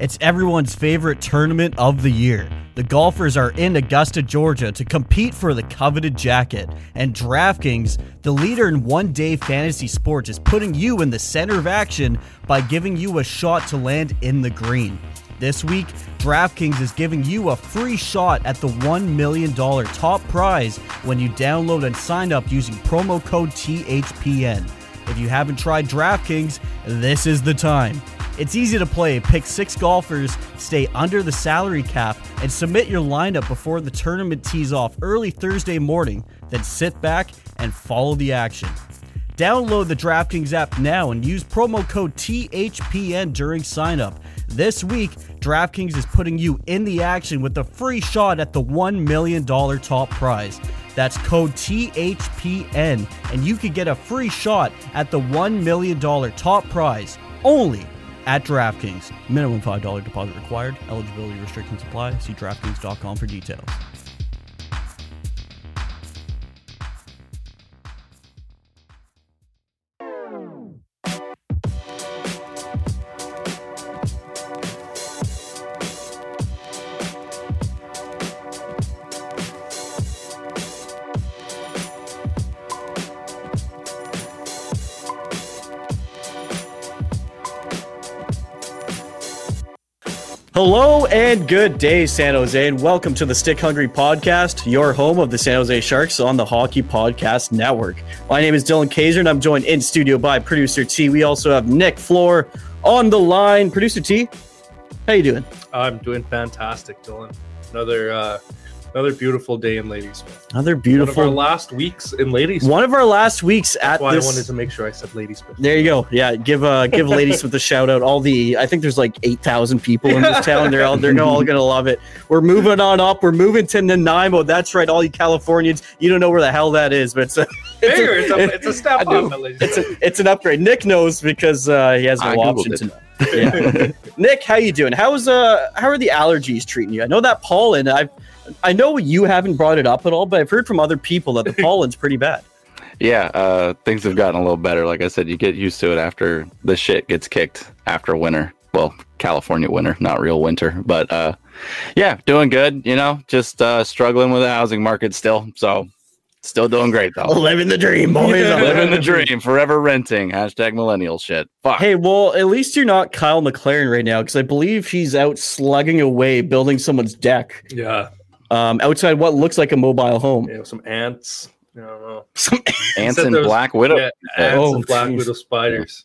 It's everyone's favorite tournament of the year. The golfers are in Augusta, Georgia to compete for the coveted jacket. And DraftKings, the leader in one day fantasy sports, is putting you in the center of action by giving you a shot to land in the green. This week, DraftKings is giving you a free shot at the $1 million top prize when you download and sign up using promo code THPN. If you haven't tried DraftKings, this is the time. It's easy to play. Pick six golfers, stay under the salary cap, and submit your lineup before the tournament tees off early Thursday morning. Then sit back and follow the action. Download the DraftKings app now and use promo code THPN during signup. This week, DraftKings is putting you in the action with a free shot at the $1 million top prize. That's code THPN, and you can get a free shot at the $1 million top prize only at DraftKings. Minimum $5 deposit required. Eligibility restrictions apply. See DraftKings.com for details. Hello and good day, San Jose, and welcome to the Stick Hungry Podcast, your home of the San Jose Sharks on the Hockey Podcast Network. My name is Dylan Keyzer, and I'm joined in studio by producer T. We also have Nick Flohr on the line. Producer T, how you doing? I'm doing fantastic, Dylan. Another uh, another beautiful day in Ladysmith. Another One of beautiful our last weeks in Ladysmith. one of our last weeks at That's why this. I wanted to make sure I said Ladysmith. There you go. Yeah, give uh give Ladysmith a shout out. All the I think there's like eight thousand people in this town. They're all they're all gonna love it. We're moving on up. We're moving to Nanaimo. That's right, all you Californians. You don't know where the hell that is, but it's a, it's Bigger, a, it's a, it's a step up. it's a, it's an upgrade. Nick knows because uh, he has no I Googled option to know. Yeah. Nick, how you doing? How's uh how are the allergies treating you? I know that pollen. I I know you haven't brought it up at all, but I've heard from other people that the pollen's pretty bad. Yeah, uh, things have gotten a little better. Like I said, you get used to it after the shit gets kicked after winter. Well, California winter, not real winter. But uh, yeah, doing good. You know, just uh, struggling with the housing market still. So still doing great though. Living the dream, boys. Living the dream, forever renting. Hashtag millennial shit. Fuck. Hey, well, at least you're not Kyle McLaren right now, because I believe he's out slugging away building someone's deck yeah, um, outside what looks like a mobile home. you know, some ants. I don't know. Ants and there Black Widow. Yeah, ants Oh, and black jeez. widow spiders.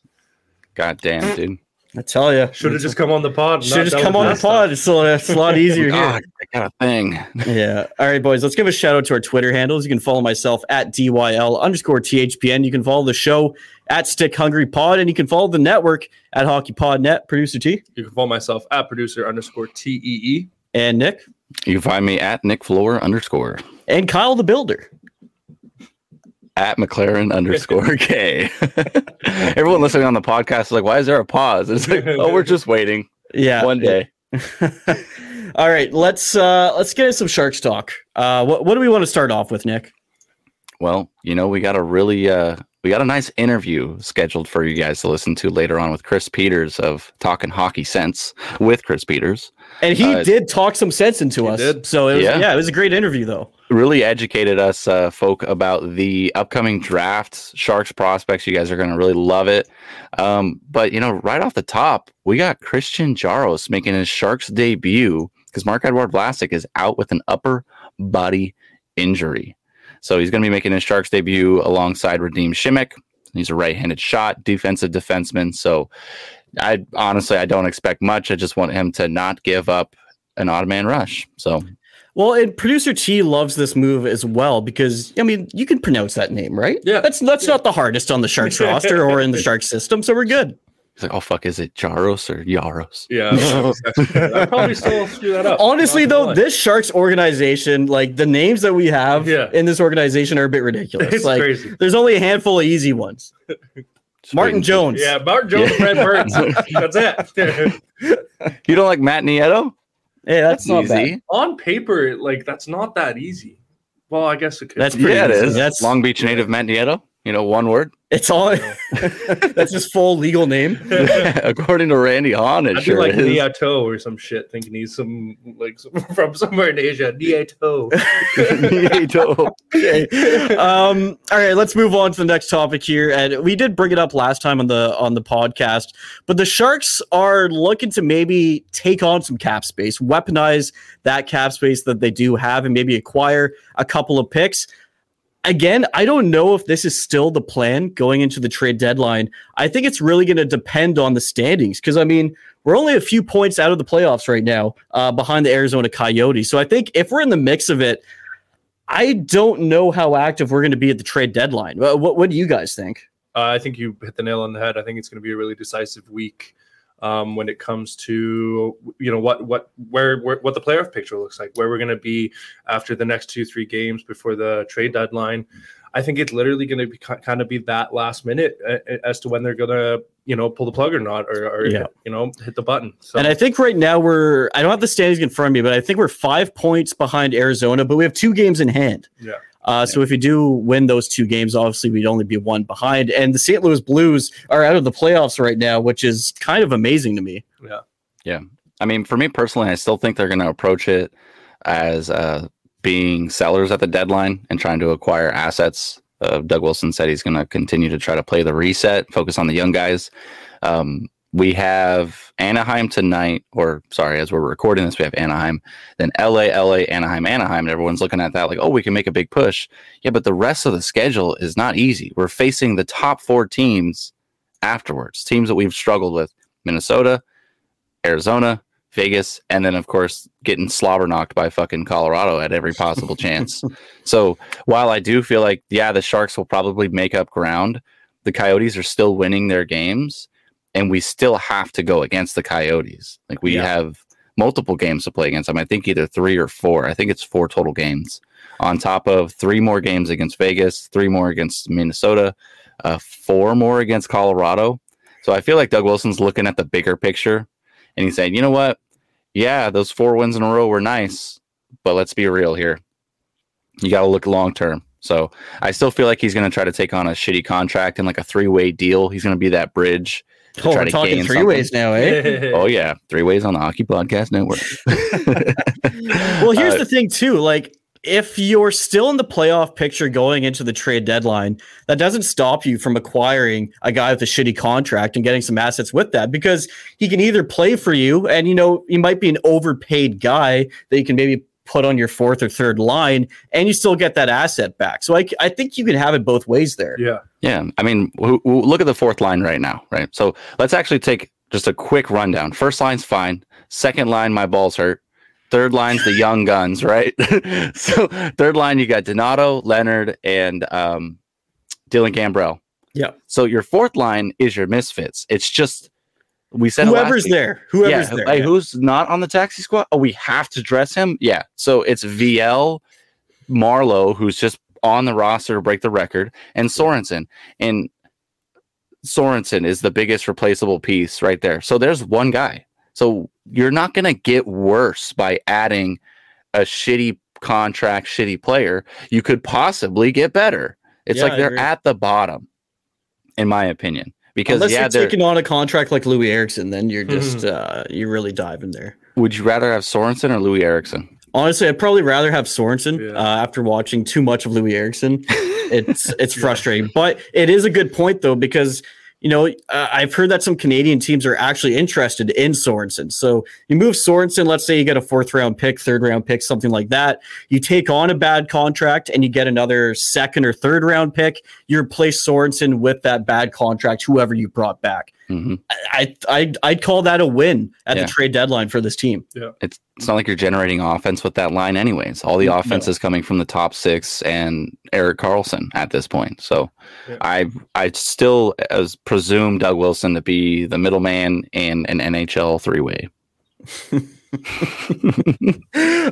God damn, dude. I tell you, Should have just come on the pod. should not just come on the pod. It's a, lot- it's a lot easier here. God, I got a thing. Yeah. All right, boys. Let's give a shout out to our Twitter handles. You can follow myself at DYL underscore THPN. You can follow the show at Stick Hungry Pod, and you can follow the network at Hockey Pod Net. Producer T You can follow myself at producer underscore T E E. and Nick You can find me at Nick Flohr underscore and Kyle the Builder. at McLaren underscore K. Everyone listening on the podcast is like, why is there a pause? It's like, oh, we're just waiting. Yeah. One day. All right, let's uh let's get into some Sharks talk. Uh what what do we want to start off with, Nick? Well, you know, we got a really uh we got a nice interview scheduled for you guys to listen to later on with Chris Peters of Talking Hockey Sense with Chris Peters. And he Uh, did talk some sense into us. did. So it was, yeah. Yeah. it was a great interview though. Really educated us uh, folk about the upcoming drafts, Sharks prospects. You guys are going to really love it. Um, but you know, right off the top, we got Christian Jaros making his Sharks debut because Mark Edward Vlasic is out with an upper body injury. So he's going to be making his Sharks debut alongside Radim Simek. He's a right-handed shot, defensive defenseman. So I honestly I don't expect much. I just want him to not give up an odd man rush. So Well, and producer T loves this move as well because I mean you can pronounce that name, right? Yeah. That's that's not the hardest on the Sharks roster or in the Sharks system, so we're good. He's like, oh fuck, is it Jaros or Yaros? Yeah, I probably still screw that up. Honestly, though, lie. this Sharks organization, like the names that we have Yeah. in this organization, are a bit ridiculous. It's like, crazy. there's only a handful of easy ones. Martin Jones. Yeah, Martin Jones, Yeah. Brent Burns. That's it. You don't like Matt Nieto? Hey, that's not bad. On paper, like that's not that easy. Well, I guess it could. That's be. pretty Yeah, easy. is. That's- Long Beach native Matt Nieto. You know, one word. It's all. that's his full legal name. According to Randy Hahn, it I sure feel like is. Niato or some shit, thinking he's some like some, from somewhere in Asia. Niato. Nieto. okay. Um, all right, let's move on to the next topic here. And we did bring it up last time on the on the podcast, but the Sharks are looking to maybe take on some cap space, weaponize that cap space that they do have, and maybe acquire a couple of picks. Again, I don't know if this is still the plan going into the trade deadline. I think it's really going to depend on the standings because I mean we're only a few points out of the playoffs right now, uh, behind the Arizona Coyotes. So I think if we're in the mix of it, I don't know how active we're going to be at the trade deadline. What, what, do you guys think? Uh, I think you hit the nail on the head. I think it's going to be a really decisive week um, when it comes to you know what what where, where what the playoff picture looks like, where we're going to be after the next two three games before the trade deadline. I think it's literally going to be kind of be that last minute uh, as to when they're going to you know pull the plug or not, or, or Yeah. you know hit the button. So And I think right now we're, I don't have the standings in front of me, but I think we're five points behind Arizona, but we have two games in hand. Yeah. Uh, So if you do win those two games, obviously we'd only be one behind. And the St. Louis Blues are out of the playoffs right now, which is kind of amazing to me. Yeah. Yeah. I mean, for me personally, I still think they're going to approach it as uh, being sellers at the deadline and trying to acquire assets. Uh, Doug Wilson said he's going to continue to try to play the reset, focus on the young guys. Um, we have Anaheim tonight, or sorry, as we're recording this, we have Anaheim, then LA, LA, Anaheim, Anaheim. And everyone's looking at that like, oh, we can make a big push. Yeah, but the rest of the schedule is not easy. We're facing the top four teams afterwards, teams that we've struggled with Minnesota, Arizona, Vegas, and then of course getting slobber knocked by fucking Colorado at every possible chance. So while I do feel like yeah, the Sharks will probably make up ground, the Coyotes are still winning their games, and we still have to go against the Coyotes. Like we Yeah. have multiple games to play against them. I think either three or four. I think it's four total games. On top of three more games against Vegas, three more against Minnesota, uh, four more against Colorado. So I feel like Doug Wilson's looking at the bigger picture and he's saying, you know what? Yeah, those four wins in a row were nice, but let's be real here. You got to look long term. So I still feel like he's going to try to take on a shitty contract and like a three way deal. He's going to be that bridge. To Oh, try we're to talking three something. ways now, eh? Oh yeah, three ways on the Hockey Podcast Network. well, here's Uh, the thing too. Like, if you're still in the playoff picture going into the trade deadline, that doesn't stop you from acquiring a guy with a shitty contract and getting some assets with that because he can either play for you and you know he might be an overpaid guy that you can maybe put on your fourth or third line and you still get that asset back. So I, I think you can have it both ways there. yeah, Yeah, I mean, w- w- look at the fourth line right now, right? So let's actually take just a quick rundown. First line's fine. Second line, my balls hurt. Third line's the young guns, right? so third line, you got Donato, Leonard, and um, Dylan Gambrell. Yeah. So your fourth line is your misfits. It's just we said Whoever's there, whoever's yeah, there. Hey, yeah. who's not on the taxi squad? Oh, we have to dress him. Yeah. So it's Viel, Marleau, who's just on the roster to break the record, and Sorensen. And Sorensen is the biggest replaceable piece right there. So there's one guy. So you're not going to get worse by adding a shitty contract, shitty player. You could possibly get better. It's Yeah, like they're at the bottom, in my opinion. Because Unless yeah, you're they're, taking on a contract like Loui Eriksson, then you're just uh, you're really diving there. would you rather have Sorensen or Loui Eriksson? Honestly, I'd probably rather have Sorensen Yeah. uh, after watching too much of Loui Eriksson. It's it's frustrating, but it is a good point though because you know uh, I've heard that some Canadian teams are actually interested in Sorensen. So you move Sorensen, let's say you get a fourth round pick, third round pick, something like that. You take on a bad contract and you get another second or third round pick. You replace Sorensen with that bad contract, whoever you brought back. hmm I I I'd call that a win at Yeah. the trade deadline for this team. It's it's not like you're generating offense with that line, anyways. All the No. offense is coming from the top six and Erik Karlsson at this point. So Yeah. I I still as presume Doug Wilson to be the middleman in an NHL three way.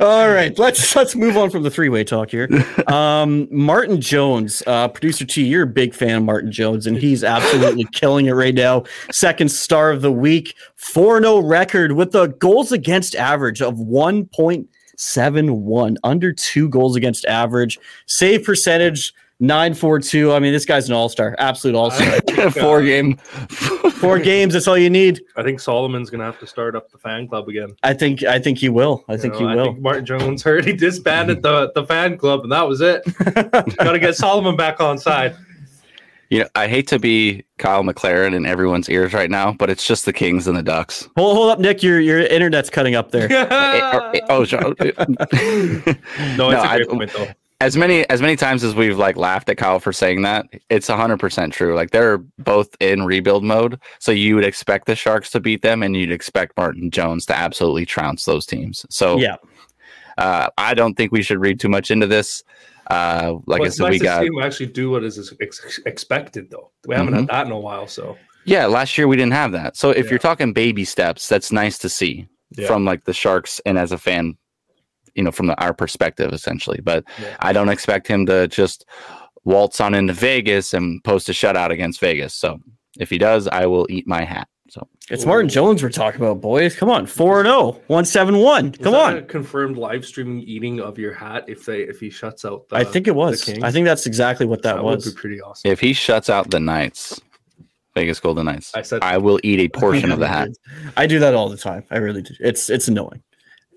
All right, let's let's move on from the three way talk here. Um, Martin Jones, uh, producer T, you're a big fan of Martin Jones, and he's absolutely killing it right now. Second star of the week, 4 0 record with a goals against average of 1.71, under two goals against average, save percentage 942. I mean, this guy's an all star, absolute all star. Four game. Four games, that's all you need. I think Solomon's gonna have to start up the fan club again. I think I think he will. I think know, he will. Think Martin Jones heard he disbanded the, the fan club, and that was it. Got to get Solomon back on side. You know, I hate to be Kyle McLaren in everyone's ears right now, but it's just the Kings and the Ducks. hold, hold up, Nick. Your your internet's cutting up there. Oh, sure. no, it's No, a I- great point though. As many as many times as we've like laughed at Kyle for saying that, it's hundred percent true. Like they're both in rebuild mode, so you would expect the Sharks to beat them, and you'd expect Martin Jones to absolutely trounce those teams. So Yeah. uh, I don't think we should read too much into this. Uh, like But I it's said, nice we to got see him actually do what is ex- expected, though. We haven't had that in a while, so yeah. Last year we didn't have that, so if Yeah. you're talking baby steps, that's nice to see Yeah. from like the Sharks and as a fan, you know, from the, our perspective essentially. But Yeah. I don't expect him to just waltz on into Vegas and post a shutout against Vegas. So if he does, I will eat my hat. So It's Martin Jones we're talking about, boys. Come on. 4 0, 171. Was Come that on. a confirmed live streaming eating of your hat if they if he shuts out. The, I think it was. the I think that's exactly what that, that was. would be pretty awesome. if he shuts out the Knights, Vegas Golden Knights, I said- I will eat a portion of the hat. I do that all the time. I really do. It's it's annoying.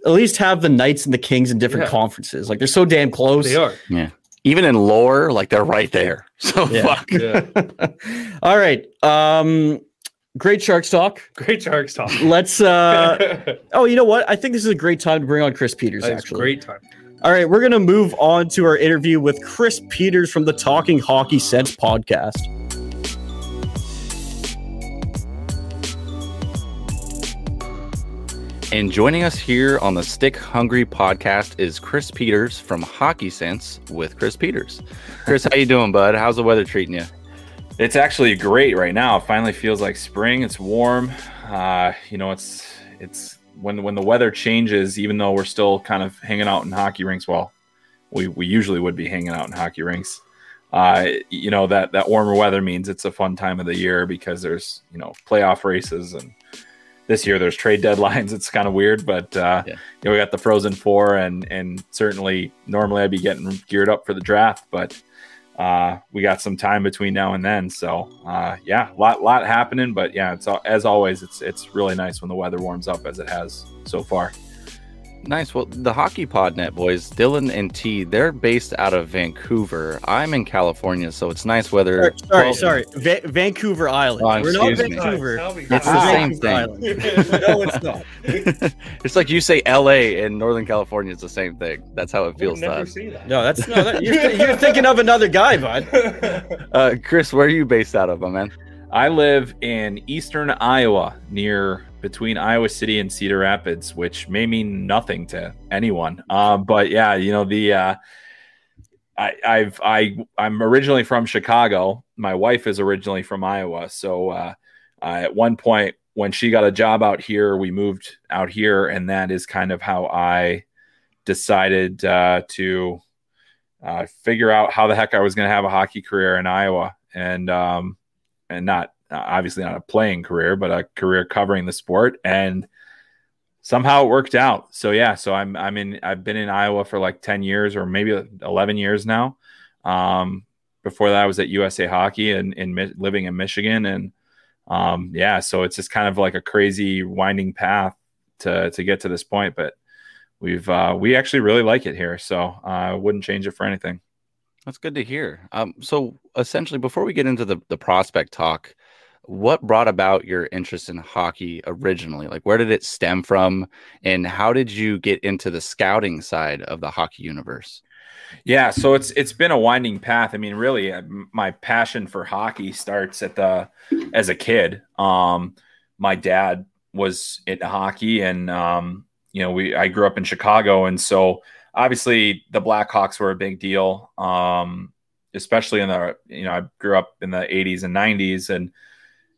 At least have the Knights and the Kings in different Yeah. conferences. Like they're so damn close. They are. Yeah. Even in lore, like they're right there. So Yeah. fuck. Yeah. all right. Um great Sharks talk. Great Sharks talk. Let's uh oh, you know what? I think this is a great time to bring on Chris Peters That's actually. great time. All right, we're going to move on to our interview with Chris Peters from the Talking Hockey Sense podcast. And joining us here on the Stick Hungry podcast is Chris Peters from Hockey Sense with Chris Peters. Chris, how you doing, bud? How's the weather treating you? It's actually great right now. It finally feels like spring. It's warm. Uh, you know, it's it's when when the weather changes, even though we're still kind of hanging out in hockey rinks. Well, we we usually would be hanging out in hockey rinks. Uh, you know that that warmer weather means it's a fun time of the year because there's you know playoff races and this year there's trade deadlines. It's kind of weird, but uh, Yeah. you know we got the Frozen Four and and certainly normally I'd be getting geared up for the draft, but uh, we got some time between now and then. So uh, yeah, lot lot happening. But yeah, it's as always, it's it's really nice when the weather warms up as it has so far. Nice. Well, the Hockey Pod Net boys, Dylan and T, they're based out of Vancouver. I'm in California, so it's nice weather. Sorry, Well, sorry. Va- Vancouver Island. Oh, We're not excuse me. Vancouver. It's the same Vancouver thing. No, it's not. It's like you say LA in Northern California, is the same thing. That's how it feels to never us. see that. No, that's no. That, you're, you're thinking of another guy, bud. Uh, Chris, where are you based out of, my man? I live in eastern Iowa, near between Iowa City and Cedar Rapids, which may mean nothing to anyone. Um, but yeah, you know the uh, I, I've I I'm originally from Chicago. My wife is originally from Iowa, so uh, uh, at one point when she got a job out here, we moved out here, and that is kind of how I decided uh, to uh, figure out how the heck I was going to have a hockey career in Iowa, and um, and not obviously not a playing career, but a career covering the sport. And somehow it worked out. So yeah, so I'm I'm in I've been in Iowa for like 10 years or maybe 11 years now. Um, before that, I was at USA Hockey and in, living in Michigan, and um, yeah, so it's just kind of like a crazy winding path to to get to this point. But we've uh, we actually really like it here, so uh, I wouldn't change it for anything. That's good to hear. Um, so essentially, before we get into the, the prospect talk, what brought about your interest in hockey originally? Like, where did it stem from, and how did you get into the scouting side of the hockey universe? Yeah, so it's it's been a winding path. I mean, really, uh, my passion for hockey starts at the as a kid. Um, my dad was into hockey, and um, you know, we I grew up in Chicago, and so obviously the Blackhawks were a big deal. Um, especially in the you know, I grew up in the '80s and '90s, and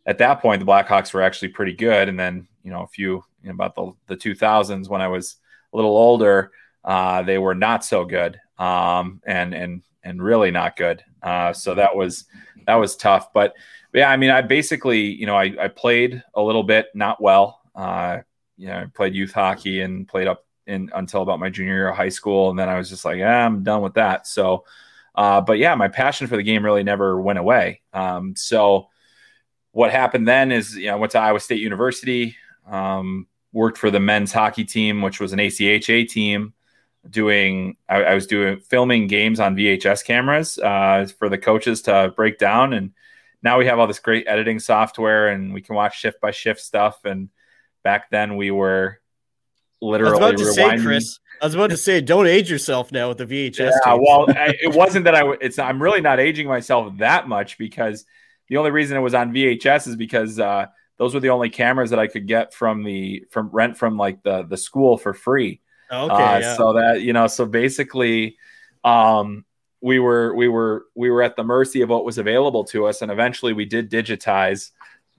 at that point, the Blackhawks were actually pretty good. And then you know a few you know, about the the 2000s when I was a little older, uh, they were not so good, um, and and and really not good. Uh, so that was that was tough. But yeah, I mean, I basically you know I, I played a little bit, not well. Uh, you know, I played youth hockey and played up in until about my junior year of high school, and then I was just like, I'm done with that. So, uh, but yeah, my passion for the game really never went away. Um, so what happened then is you know, I went to Iowa State University, um, worked for the men's hockey team, which was an ACHA team. Doing, I, I was doing filming games on VHS cameras uh, for the coaches to break down, and now we have all this great editing software, and we can watch shift by shift stuff. And back then, we were literally I was about to rewinding. say, Chris. I was about to say, don't age yourself now with the VHS. Yeah, well, I, it wasn't that I. It's I'm really not aging myself that much because the only reason it was on VHS is because uh, those were the only cameras that I could get from the from rent from like the the school for free. Okay. Uh, yeah. So that you know, so basically, um, we were we were we were at the mercy of what was available to us, and eventually we did digitize.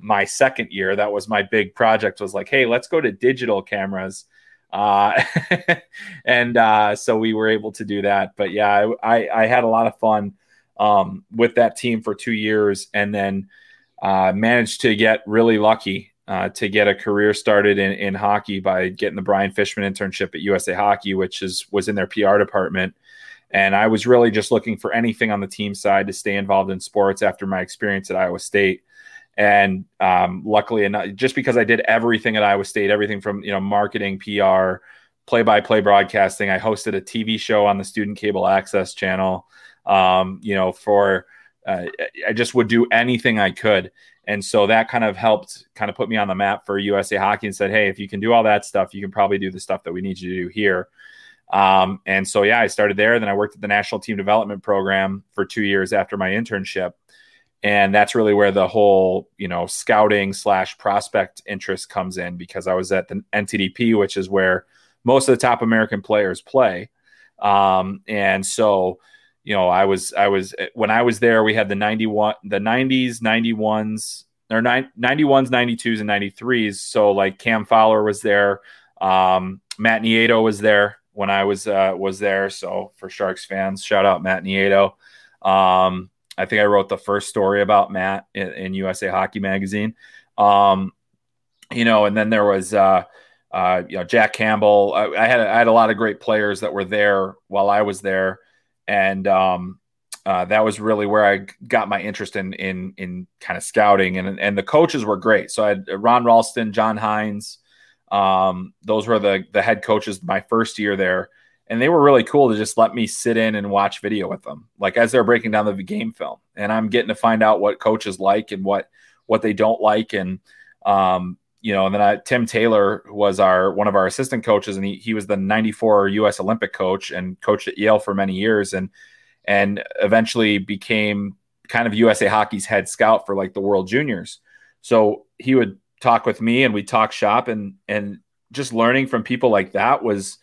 My second year, that was my big project. Was like, hey, let's go to digital cameras. Uh, and uh, so we were able to do that. But yeah, I, I, I had a lot of fun um, with that team for two years, and then uh, managed to get really lucky uh, to get a career started in, in hockey by getting the Brian Fishman internship at USA Hockey, which is was in their PR department. And I was really just looking for anything on the team side to stay involved in sports after my experience at Iowa State. And um, luckily enough, just because I did everything at Iowa State, everything from you know marketing, PR, play-by-play broadcasting, I hosted a TV show on the Student Cable Access channel um, you know, for uh, I just would do anything I could. And so that kind of helped kind of put me on the map for USA Hockey and said, hey, if you can do all that stuff, you can probably do the stuff that we need you to do here. Um, and so, yeah, I started there. Then I worked at the National Team Development Program for two years after my internship. And that's really where the whole, you know, scouting slash prospect interest comes in because I was at the NTDP, which is where most of the top American players play. Um, and so, you know, I was I was when I was there, we had the 91 the 90s, 91s or 91s, 92s and 93s. So like Cam Fowler was there, um, Matt Nieto was there when I was uh, was there. So for Sharks fans, shout out Matt Nieto. Um, I think I wrote the first story about Matt in, in USA Hockey Magazine. Um, you know, and then there was uh, uh, you know Jack Campbell. I, I had I had a lot of great players that were there while I was there and um, uh, that was really where I got my interest in in in kind of scouting, and and the coaches were great. So I had Ron Rolston, John Hynes, um, those were the the head coaches my first year there, and they were really cool to just let me sit in and watch video with them, like as they're breaking down the game film, and I'm getting to find out what coaches like and what what they don't like, and um, you know, and then I, Tim Taylor was our one of our assistant coaches, and he he was the '94 U.S. Olympic coach and coached at Yale for many years, and and eventually became kind of USA Hockey's head scout for like the World Juniors. So he would talk with me, and we talk shop, and and just learning from people like that was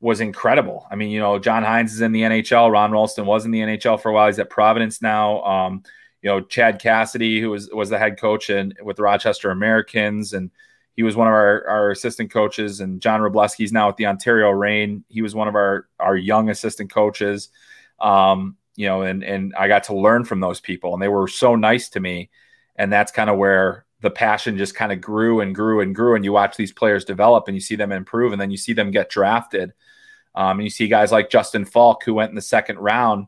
was incredible. I mean, you know, John Hynes is in the NHL. Ron Rolston was in the NHL for a while. He's at Providence now. Um, you know Chad Cassidy, who was was the head coach and with the Rochester Americans, and he was one of our, our assistant coaches. And John Wroblewski's now at the Ontario Reign. He was one of our our young assistant coaches. Um, you know, and and I got to learn from those people, and they were so nice to me. And that's kind of where the passion just kind of grew and grew and grew. And you watch these players develop, and you see them improve, and then you see them get drafted. Um, and you see guys like Justin Falk, who went in the second round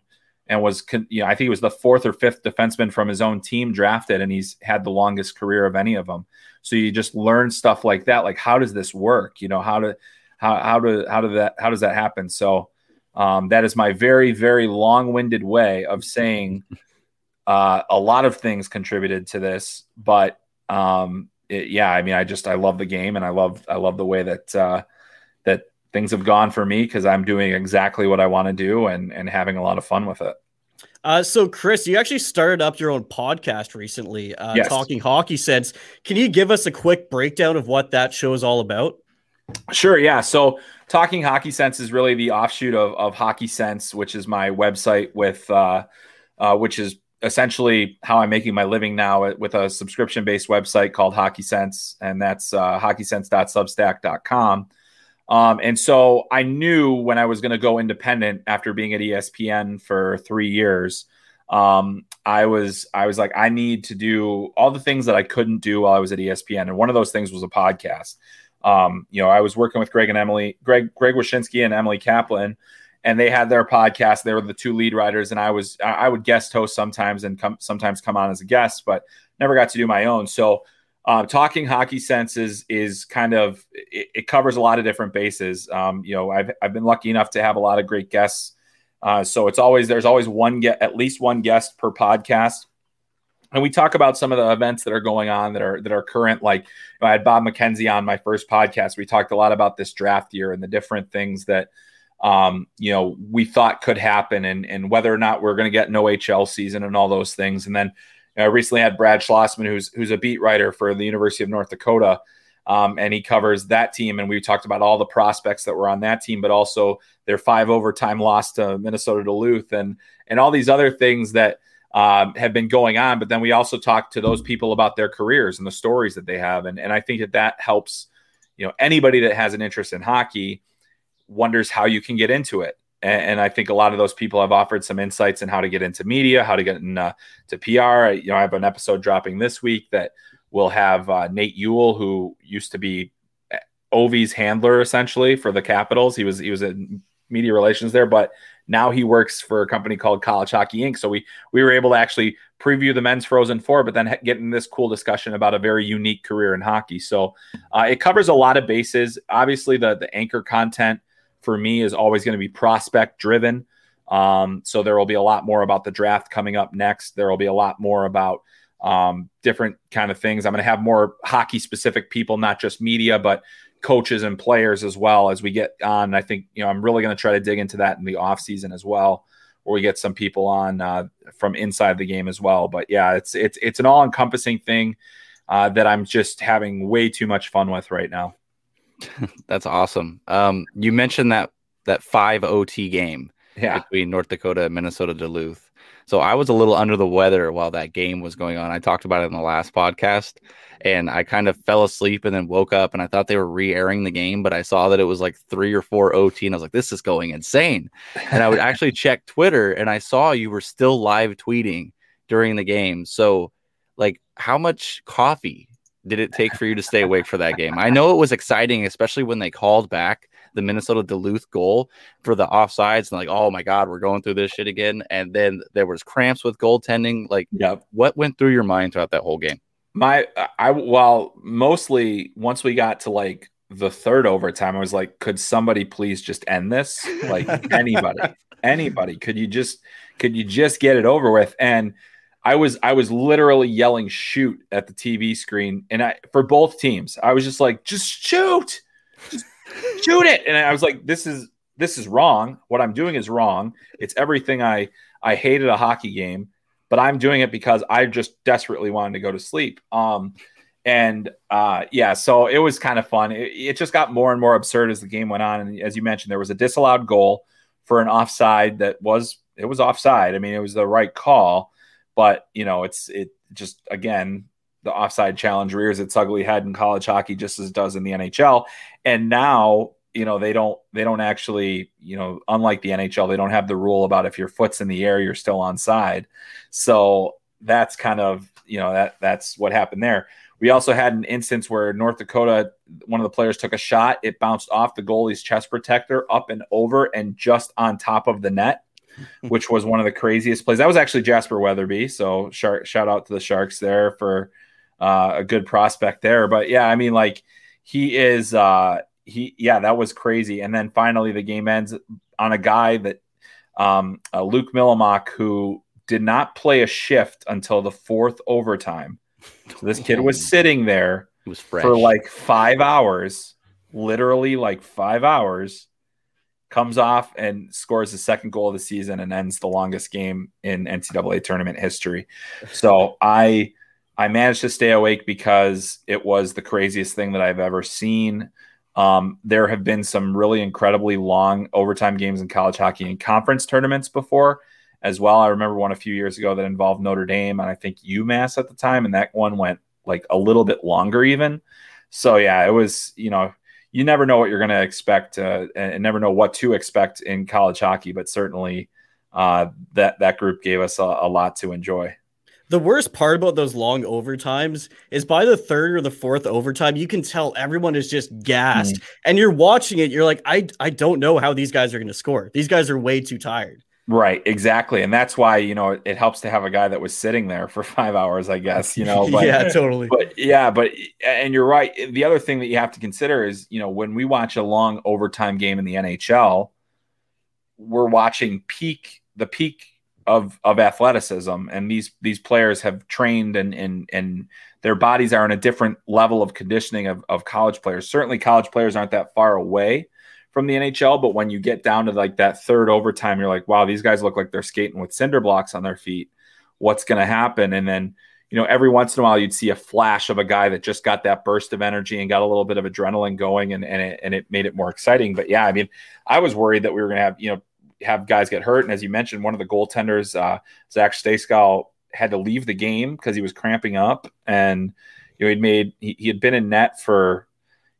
and was you know I think he was the fourth or fifth defenseman from his own team drafted, and he's had the longest career of any of them. So you just learn stuff like that, like how does this work? You know how to how how do how do that how does that happen? So um, that is my very very long winded way of saying uh, a lot of things contributed to this, but um, it, yeah, I mean I just I love the game and I love I love the way that uh, things have gone for me because I'm doing exactly what I want to do and and having a lot of fun with it. Uh, so Chris, you actually started up your own podcast recently, uh, yes. talking hockey sense. Can you give us a quick breakdown of what that show is all about? Sure. Yeah. So talking hockey sense is really the offshoot of, of hockey sense, which is my website with, uh, uh, which is essentially how I'm making my living now with a subscription based website called Hockey Sense, and that's uh, hockeysense.substack.com. Um, and so I knew when I was going to go independent after being at ESPN for three years, um, I was I was like I need to do all the things that I couldn't do while I was at ESPN, and one of those things was a podcast. Um, you know, I was working with Greg and Emily, Greg Greg Wyshynski and Emily Kaplan, and they had their podcast. They were the two lead writers, and I was I would guest host sometimes and come sometimes come on as a guest, but never got to do my own. So uh, talking hockey senses is kind of it, it, covers a lot of different bases. Um, you know, I've I've been lucky enough to have a lot of great guests. Uh, so it's always there's always one get at least one guest per podcast. And we talk about some of the events that are going on that are that are current. Like you know, I had Bob McKenzie on my first podcast. We talked a lot about this draft year and the different things that um, you know we thought could happen, and and whether or not we're going to get an OHL season and all those things. And then I recently had Brad Schlossman, who's who's a beat writer for the University of North Dakota, um, and he covers that team. And we talked about all the prospects that were on that team, but also their five overtime loss to Minnesota Duluth, and and all these other things that um, have been going on. But then we also talked to those people about their careers and the stories that they have, and and I think that that helps. You know, anybody that has an interest in hockey wonders how you can get into it and, and, I think a lot of those people have offered some insights in how to get into media, how to get into uh, to PR. You know, I have an episode dropping this week that will have uh, Nate Ewell, who used to be uh, Ovi's handler essentially for the Capitals. He was he was in media relations there, but now he works for a company called College Hockey Inc. So we we were able to actually preview the men's Frozen Four, but then get in this cool discussion about a very unique career in hockey. So uh, it covers a lot of bases. Obviously, the the anchor content for me is always going to be prospect driven. Um, so there will be a lot more about the draft coming up next. There will be a lot more about um, different kind of things. I'm going to have more hockey specific people, not just media, but coaches and players as well as we get on. I think, you know, I'm really going to try to dig into that in the off season as well, where we get some people on uh, from inside the game as well. But yeah, it's, it's, it's an all encompassing thing uh, that I'm just having way too much fun with right now. That's awesome. Um, you mentioned that that five OT game yeah. between North Dakota and Minnesota Duluth. So I was a little under the weather while that game was going on. I talked about it in the last podcast, and I kind of fell asleep and then woke up and I thought they were re-airing the game, but I saw that it was like three or four OT, and I was like, "This is going insane." And I would actually check Twitter, and I saw you were still live tweeting during the game. So, like, how much coffee did it take for you to stay awake for that game? I know it was exciting, especially when they called back the Minnesota Duluth goal for the offsides and like, oh my God, we're going through this shit again. And then there was cramps with goaltending. Like, yep. what went through your mind throughout that whole game? My, I, well, mostly once we got to like the third overtime, I was like, could somebody please just end this? Like anybody, anybody, could you just, could you just get it over with? And I was I was literally yelling shoot at the TV screen and I for both teams. I was just like just shoot. Just shoot it. And I was like this is this is wrong. What I'm doing is wrong. It's everything I I hated a hockey game, but I'm doing it because I just desperately wanted to go to sleep. Um and uh yeah, so it was kind of fun. It, it just got more and more absurd as the game went on and as you mentioned there was a disallowed goal for an offside that was it was offside. I mean, it was the right call but you know, it's it just again the offside challenge rears its ugly head in college hockey just as it does in the NHL. And now, you know, they don't they don't actually, you know, unlike the NHL, they don't have the rule about if your foot's in the air, you're still on side. So that's kind of, you know, that that's what happened there. We also had an instance where North Dakota, one of the players took a shot. It bounced off the goalie's chest protector up and over and just on top of the net which was one of the craziest plays. That was actually Jasper Weatherby. So shark, shout out to the Sharks there for uh, a good prospect there. But yeah, I mean, like he is, uh, he, yeah, that was crazy. And then finally the game ends on a guy that, um, uh, Luke Mylymok, who did not play a shift until the fourth overtime. So this kid was sitting there was for like five hours, literally like five hours comes off and scores the second goal of the season and ends the longest game in NCAA tournament history. So I I managed to stay awake because it was the craziest thing that I've ever seen. Um, there have been some really incredibly long overtime games in college hockey and conference tournaments before, as well. I remember one a few years ago that involved Notre Dame and I think UMass at the time, and that one went like a little bit longer even. So yeah, it was you know you never know what you're going to expect uh, and never know what to expect in college hockey, but certainly uh, that that group gave us a, a lot to enjoy. The worst part about those long overtimes is by the third or the fourth overtime, you can tell everyone is just gassed. Mm. And you're watching it, you're like, I, I don't know how these guys are going to score. These guys are way too tired. Right, exactly. And that's why, you know, it, helps to have a guy that was sitting there for five hours, I guess, you know. But, yeah, totally. But yeah, but, and you're right. Eh, the other thing that you have to consider is, you know, when we watch a long overtime game in the NHL, we're watching peak, the peak of of athleticism and these these players have trained and and and their bodies are in a different level of conditioning of, of college players certainly college players aren't that far away from the nhl but when you get down to like that third overtime you're like wow these guys look like they're skating with cinder blocks on their feet. What's going to happen? And then you know every once in a while you'd see a flash of a guy that just got that burst of energy and got a little bit of adrenaline going and, and, it, and it made it more exciting. But yeah i mean i was worried that we were going to have you know have guys get hurt. And as you mentioned, one of the goaltenders, uh, Zach Stejskal, had to leave the game because he was cramping up, and you know he'd made he, he had been in net for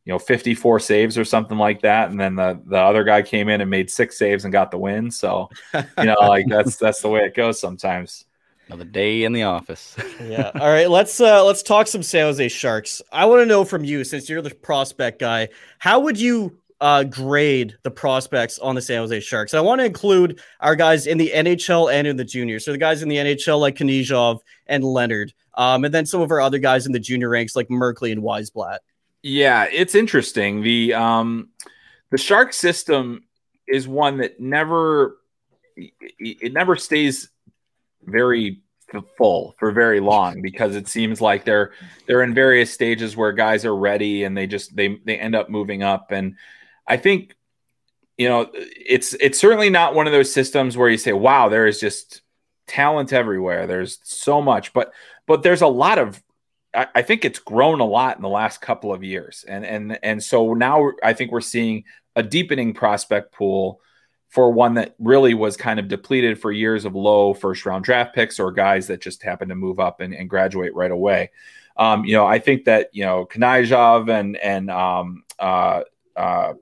you know 54 saves or something like that, and then the the other guy came in and made six saves and got the win. So you know like that's that's the way it goes sometimes. Another day in the office. yeah. All right. Let's uh let's talk some San Jose Sharks. I want to know from you, since you're the prospect guy, how would you uh, grade the prospects on the San Jose Sharks. I want to include our guys in the NHL and in the juniors. So the guys in the NHL like Knyzhov and Leonard, um, and then some of our other guys in the junior ranks like Merkley and Wiesblatt. Yeah, it's interesting. The um, the Shark system is one that never it never stays very full for very long because it seems like they're they're in various stages where guys are ready and they just they they end up moving up and I think you know it's it's certainly not one of those systems where you say, "Wow, there is just talent everywhere." There's so much, but but there's a lot of I, think it's grown a lot in the last couple of years, and and and so now I think we're seeing a deepening prospect pool for one that really was kind of depleted for years of low first round draft picks or guys that just happen to move up and, and graduate right away. Um, you know, I think that you know Knyzhov and and um, uh, uh,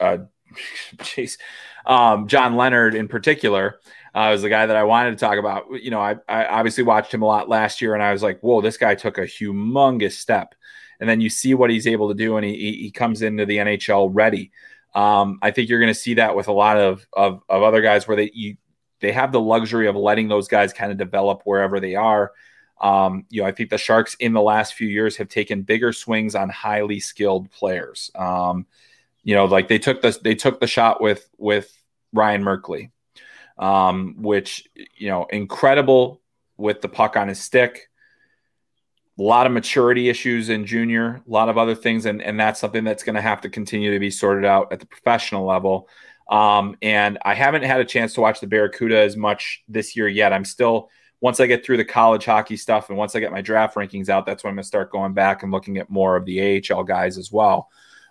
uh, jeez, um, John Leonard in particular uh, was the guy that I wanted to talk about. You know, I, I obviously watched him a lot last year, and I was like, whoa, this guy took a humongous step. And then you see what he's able to do, and he he comes into the NHL ready. Um, I think you're going to see that with a lot of, of of other guys where they you, they have the luxury of letting those guys kind of develop wherever they are. Um, you know, I think the Sharks in the last few years have taken bigger swings on highly skilled players. Um, you know, like they took the they took the shot with with Ryan Merkley, um, which you know, incredible with the puck on his stick. A lot of maturity issues in junior, a lot of other things, and and that's something that's going to have to continue to be sorted out at the professional level. Um, and I haven't had a chance to watch the Barracuda as much this year yet. I'm still once I get through the college hockey stuff and once I get my draft rankings out, that's when I'm going to start going back and looking at more of the AHL guys as well.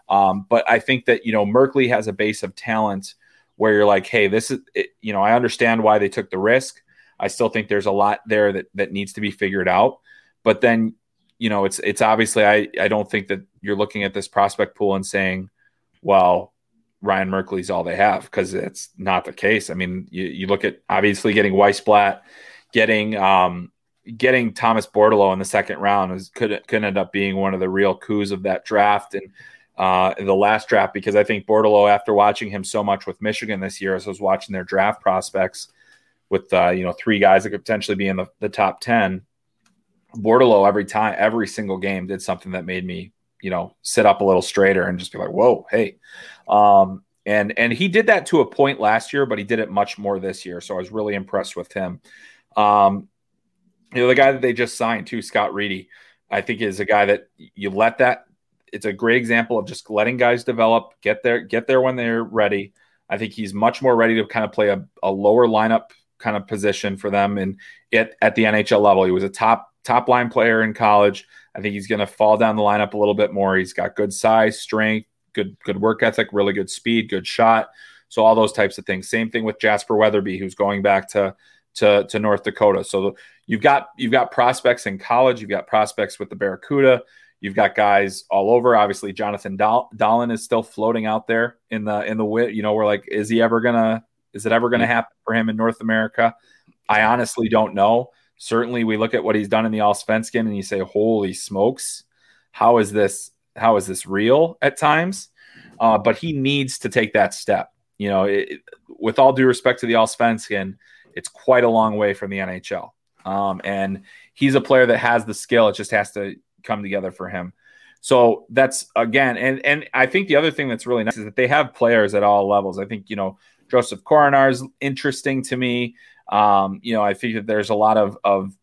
Um, but I think that you know Merkley has a base of talent where you're like, hey, this is it, you know I understand why they took the risk. I still think there's a lot there that that needs to be figured out. But then you know it's it's obviously I I don't think that you're looking at this prospect pool and saying, well, Ryan Merkley's all they have because it's not the case. I mean, you, you look at obviously getting Wiesblatt, getting um, getting Thomas Bordeleau in the second round was, could could end up being one of the real coups of that draft. And uh, in the last draft because I think Bordeleau, after watching him so much with Michigan this year, as I was watching their draft prospects with uh, you know three guys that could potentially be in the, the top ten, Bordeleau every time, every single game did something that made me you know sit up a little straighter and just be like, whoa, hey. Um, and and he did that to a point last year, but he did it much more this year. So I was really impressed with him. Um, you know, the guy that they just signed too, Scott Reedy, I think is a guy that you let that it's a great example of just letting guys develop, get there, get there when they're ready. I think he's much more ready to kind of play a, a lower lineup kind of position for them and at, at the NHL level. He was a top top line player in college. I think he's going to fall down the lineup a little bit more. He's got good size, strength, good good work ethic, really good speed, good shot. So all those types of things. Same thing with Jasper Weatherby, who's going back to to, to North Dakota. So you've got you've got prospects in college, you've got prospects with the Barracuda, you've got guys all over. Obviously, Jonathan Dahlen is still floating out there in the in the you know we're like, is he ever gonna is it ever gonna mm-hmm. happen for him in North America? I honestly don't know. Certainly, we look at what he's done in the Allsvenskan and you say, holy smokes, how is this how is this real at times? Uh, but he needs to take that step. You know, it, with all due respect to the Allsvenskan, it's quite a long way from the NHL. Um, and he's a player that has the skill. It just has to come together for him. So that's again, and and I think the other thing that's really nice is that they have players at all levels. I think you know Joseph Coronar is interesting to me. Um, you know, I think that there's a lot of of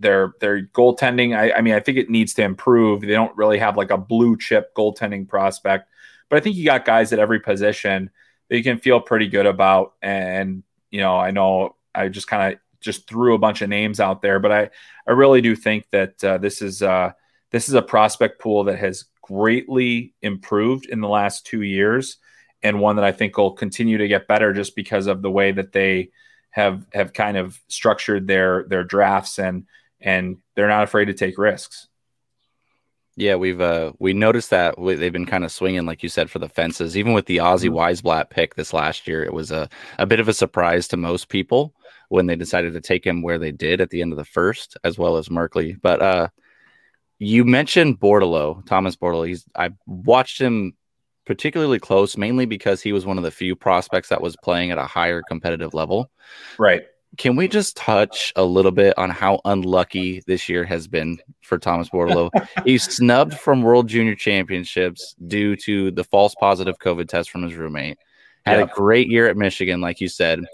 their their goaltending. I, I mean, I think it needs to improve. They don't really have like a blue chip goaltending prospect, but I think you got guys at every position that you can feel pretty good about. And you know, I know I just kind of just threw a bunch of names out there, but I I really do think that uh, this is uh, this is a prospect pool that has greatly improved in the last two years, and one that I think will continue to get better just because of the way that they have have kind of structured their their drafts and and they're not afraid to take risks. Yeah, we've uh we noticed that they've been kind of swinging, like you said, for the fences. Even with the Ozzy mm-hmm. Pick this last year, it was a a bit of a surprise to most people when they decided to take him where they did at the end of the first, as well as Merkley. But uh, you mentioned Bordeleau, Thomas Bordeleau. He's I watched him particularly close, mainly because he was one of the few prospects that was playing at a higher competitive level. Right can we just touch a little bit on how unlucky this year has been for Thomas Bordeleau? He's snubbed from World Junior Championships due to the false positive COVID test from his roommate. Had a great year at Michigan, like you said.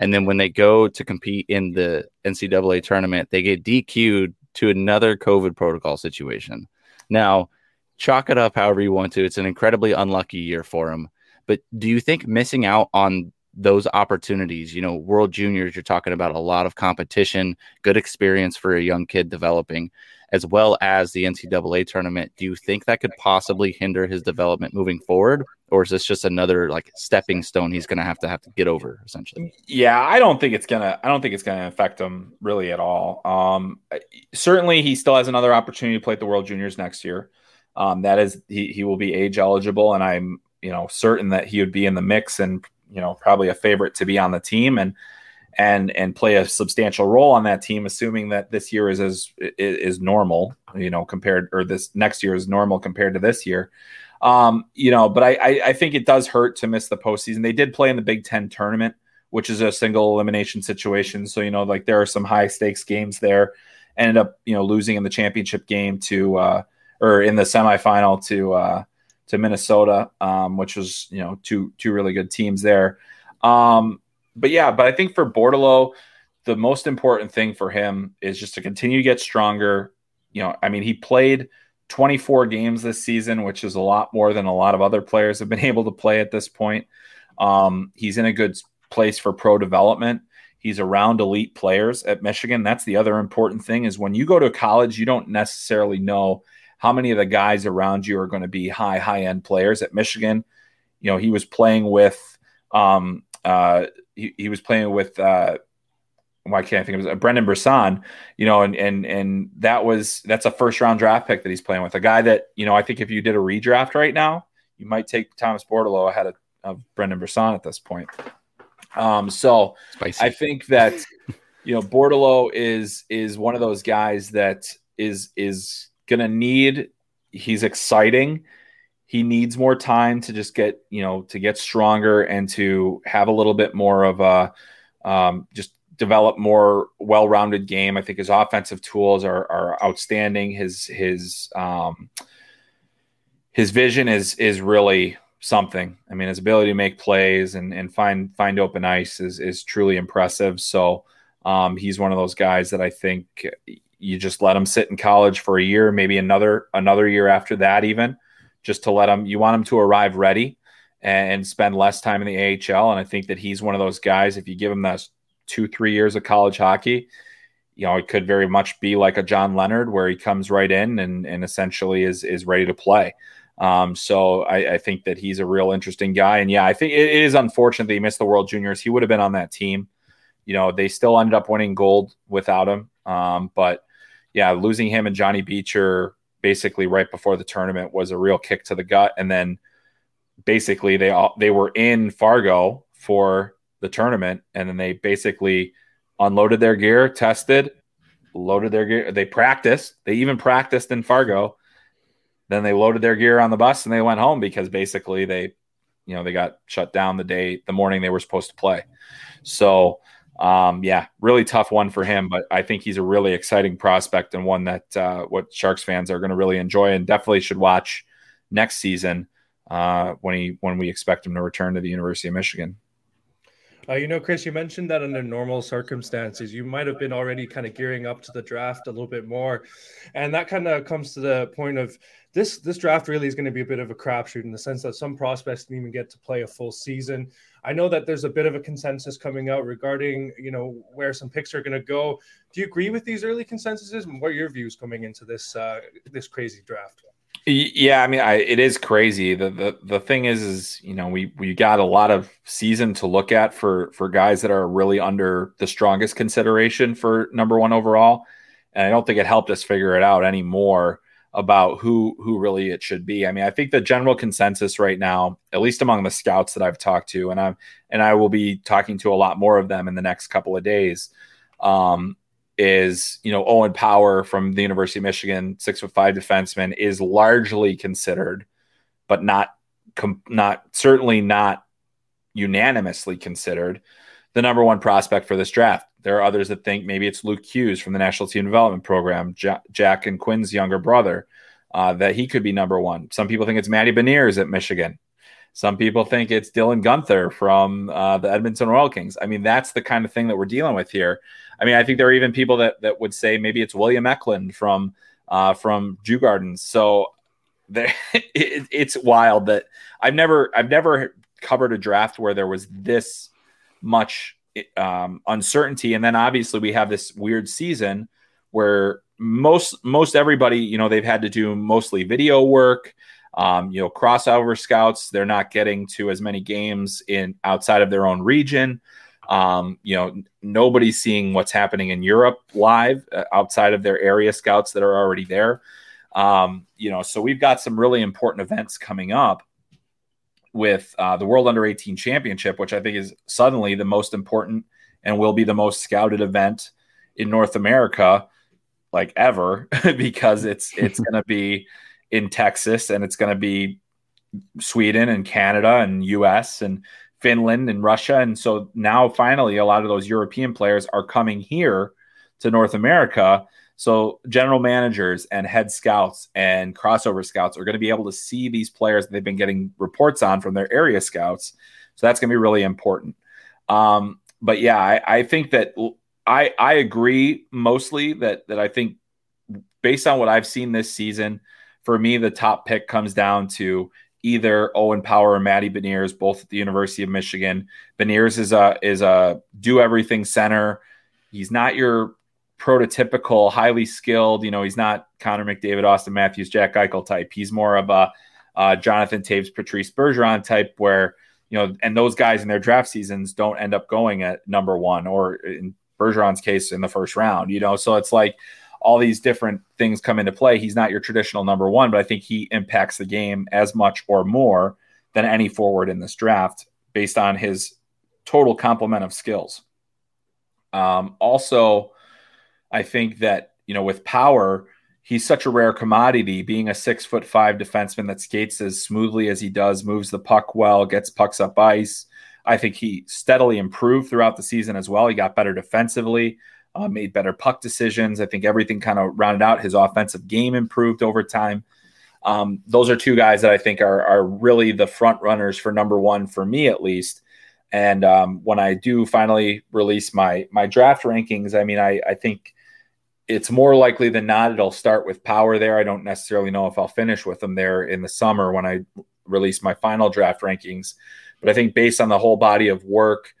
And then when they go to compete in the NCAA tournament, they get DQ'd to another COVID protocol situation. Now, chalk it up however you want to. It's an incredibly unlucky year for him. But do you think missing out on those opportunities. You know, World Juniors, you're talking about a lot of competition, good experience for a young kid developing, as well as the NCAA tournament. Do you think that could possibly hinder his development moving forward? Or is this just another like stepping stone he's gonna have to have to get over essentially? Yeah, I don't think it's gonna I don't think it's gonna affect him really at all. Um certainly he still has another opportunity to play at the World Juniors next year. Um, that is he he will be age eligible and I'm you know certain that he would be in the mix and you know probably a favorite to be on the team and and and play a substantial role on that team, assuming that this year is as is normal, you know, compared or this next year is normal compared to this year. Um, you know, but I, I, I think it does hurt to miss the postseason. They did play in the Big Ten tournament, which is a single elimination situation. So you know, like there are some high stakes games there. Ended up you know losing in the championship game to uh, or in the semifinal to uh, to Minnesota, um, which was you know two two really good teams there. Um, but yeah, but I think for Bordeleau, the most important thing for him is just to continue to get stronger. You know, I mean, he played 24 games this season, which is a lot more than a lot of other players have been able to play at this point. Um, he's in a good place for pro development. He's around elite players at Michigan. That's the other important thing is when you go to college, you don't necessarily know how many of the guys around you are going to be high, high end players at Michigan. You know, he was playing with, um, uh, he, he was playing with, uh, why can't I think of it? Brendan Brisson, you know, and and and that was that's a first round draft pick that he's playing with. A guy that, you know, I think if you did a redraft right now, you might take Thomas Bordeleau ahead of, of Brendan Brisson at this point. Um, so Spicy. I think that you know Bordeleau is is one of those guys that is is to need, he's exciting. He needs more time to just get, you know, to get stronger and to have a little bit more of a, um, just develop more well-rounded game. I think his offensive tools are, are outstanding. His, his, um, his vision is, is really something. I mean, his ability to make plays and, and find, find open ice is, is truly impressive. So, um, he's one of those guys that I think you just let him sit in college for a year, maybe another another year after that, even just to let them. You want him to arrive ready and spend less time in the AHL. And I think that he's one of those guys. If you give him those two three years of college hockey, you know it could very much be like a John Leonard, where he comes right in and and essentially is is ready to play. Um, so I, I, think that he's a real interesting guy. And yeah, I think it is unfortunate that he missed the World Juniors. He would have been on that team. You know, they still ended up winning gold without him. Um, but yeah, losing him and Johnny Beecher basically right before the tournament was a real kick to the gut. And then basically they all they were in Fargo for the tournament, and then they basically unloaded their gear, tested, loaded their gear. They practiced. They even practiced in Fargo. Then they loaded their gear on the bus and they went home because basically they, you know, they got shut down the day, the morning they were supposed to play. So, um, yeah, really tough one for him, but I think he's a really exciting prospect and one that uh, what Sharks fans are going to really enjoy and definitely should watch next season uh, when he when we expect him to return to the University of Michigan. Uh, you know, Chris, you mentioned that under normal circumstances, you might have been already kind of gearing up to the draft a little bit more, and that kind of comes to the point of this. This draft really is going to be a bit of a crapshoot in the sense that some prospects didn't even get to play a full season. I know that there's a bit of a consensus coming out regarding, you know, where some picks are going to go. Do you agree with these early consensuses? And what are your views coming into this uh, this crazy draft? Yeah, I mean, I, it is crazy. The, the the thing is, is you know, we we got a lot of season to look at for for guys that are really under the strongest consideration for number one overall, and I don't think it helped us figure it out anymore about who who really it should be. I mean, I think the general consensus right now, at least among the scouts that I've talked to, and I'm and I will be talking to a lot more of them in the next couple of days, um, is you know Owen Power from the University of Michigan, six foot five defenseman, is largely considered, but not com- not certainly not unanimously considered the number one prospect for this draft. There are others that think maybe it's Luke Hughes from the National Team Development Program, Jack and Quinn's younger brother, uh, that he could be number one. Some people think it's Matty Beniers at Michigan. Some people think it's Dylan Guenther from uh, the Edmonton Oil Kings. I mean, that's the kind of thing that we're dealing with here. I mean, I think there are even people that that would say maybe it's William Eklund from uh, from Djurgårdens. So there, it, it's wild that I've never I've never covered a draft where there was this much um, uncertainty, and then obviously we have this weird season where most most everybody you know they've had to do mostly video work um, you know crossover scouts. They're not getting to as many games in outside of their own region. Um, you know, nobody's seeing what's happening in Europe live uh, outside of their area scouts that are already there. Um, you know, so we've got some really important events coming up with uh, the World Under 18 Championship, which I think is suddenly the most important and will be the most scouted event in North America, like ever, because it's it's going to be in Texas and it's going to be Sweden and Canada and U.S. and Finland and Russia. And so now finally, a lot of those European players are coming here to North America. So general managers and head scouts and crossover scouts are going to be able to see these players that they've been getting reports on from their area scouts. So that's going to be really important. Um, but yeah, I, I think that I I agree mostly that that I think based on what I've seen this season, for me the top pick comes down to either Owen Power or Matty Beniers, both at the University of Michigan. Beniers is a is a do everything center. He's not your prototypical highly skilled. You know, he's not Connor McDavid, Auston Matthews, Jack Eichel type. He's more of a uh, Jonathan Toews, Patrice Bergeron type, where you know, and those guys in their draft seasons don't end up going at number one, or in Bergeron's case, in the first round. You know, so it's like all these different things come into play. He's not your traditional number one, but I think he impacts the game as much or more than any forward in this draft based on his total complement of skills. Um, also, I think that, you know, with power, he's such a rare commodity being a six foot five defenseman that skates as smoothly as he does, moves the puck well, gets pucks up ice. I think he steadily improved throughout the season as well. He got better defensively uh, made better puck decisions. I think everything kind of rounded out. His offensive game improved over time. Um, those are two guys that I think are, are really the front runners for number one for me at least. And um, when I do finally release my my draft rankings, I mean, I, I think it's more likely than not it'll start with power there. I don't necessarily know if I'll finish with them there in the summer when I release my final draft rankings. But I think based on the whole body of work,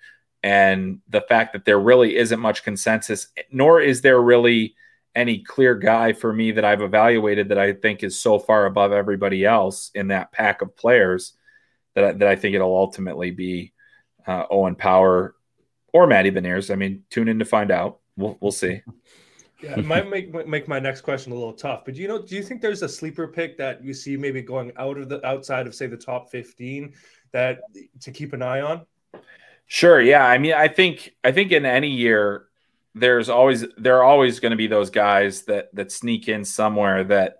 and the fact that there really isn't much consensus, nor is there really any clear guy for me that I've evaluated that I think is so far above everybody else in that pack of players that I, that I think it'll ultimately be uh, Owen Power or Matty Beniers. I mean, tune in to find out. We'll we'll see. Yeah, it might make make my next question a little tough, but you know? Do you think there's a sleeper pick that you see maybe going out of the outside of say the top fifteen that to keep an eye on? Sure. Yeah. I mean, I think I think in any year there's always there are always going to be those guys that that sneak in somewhere that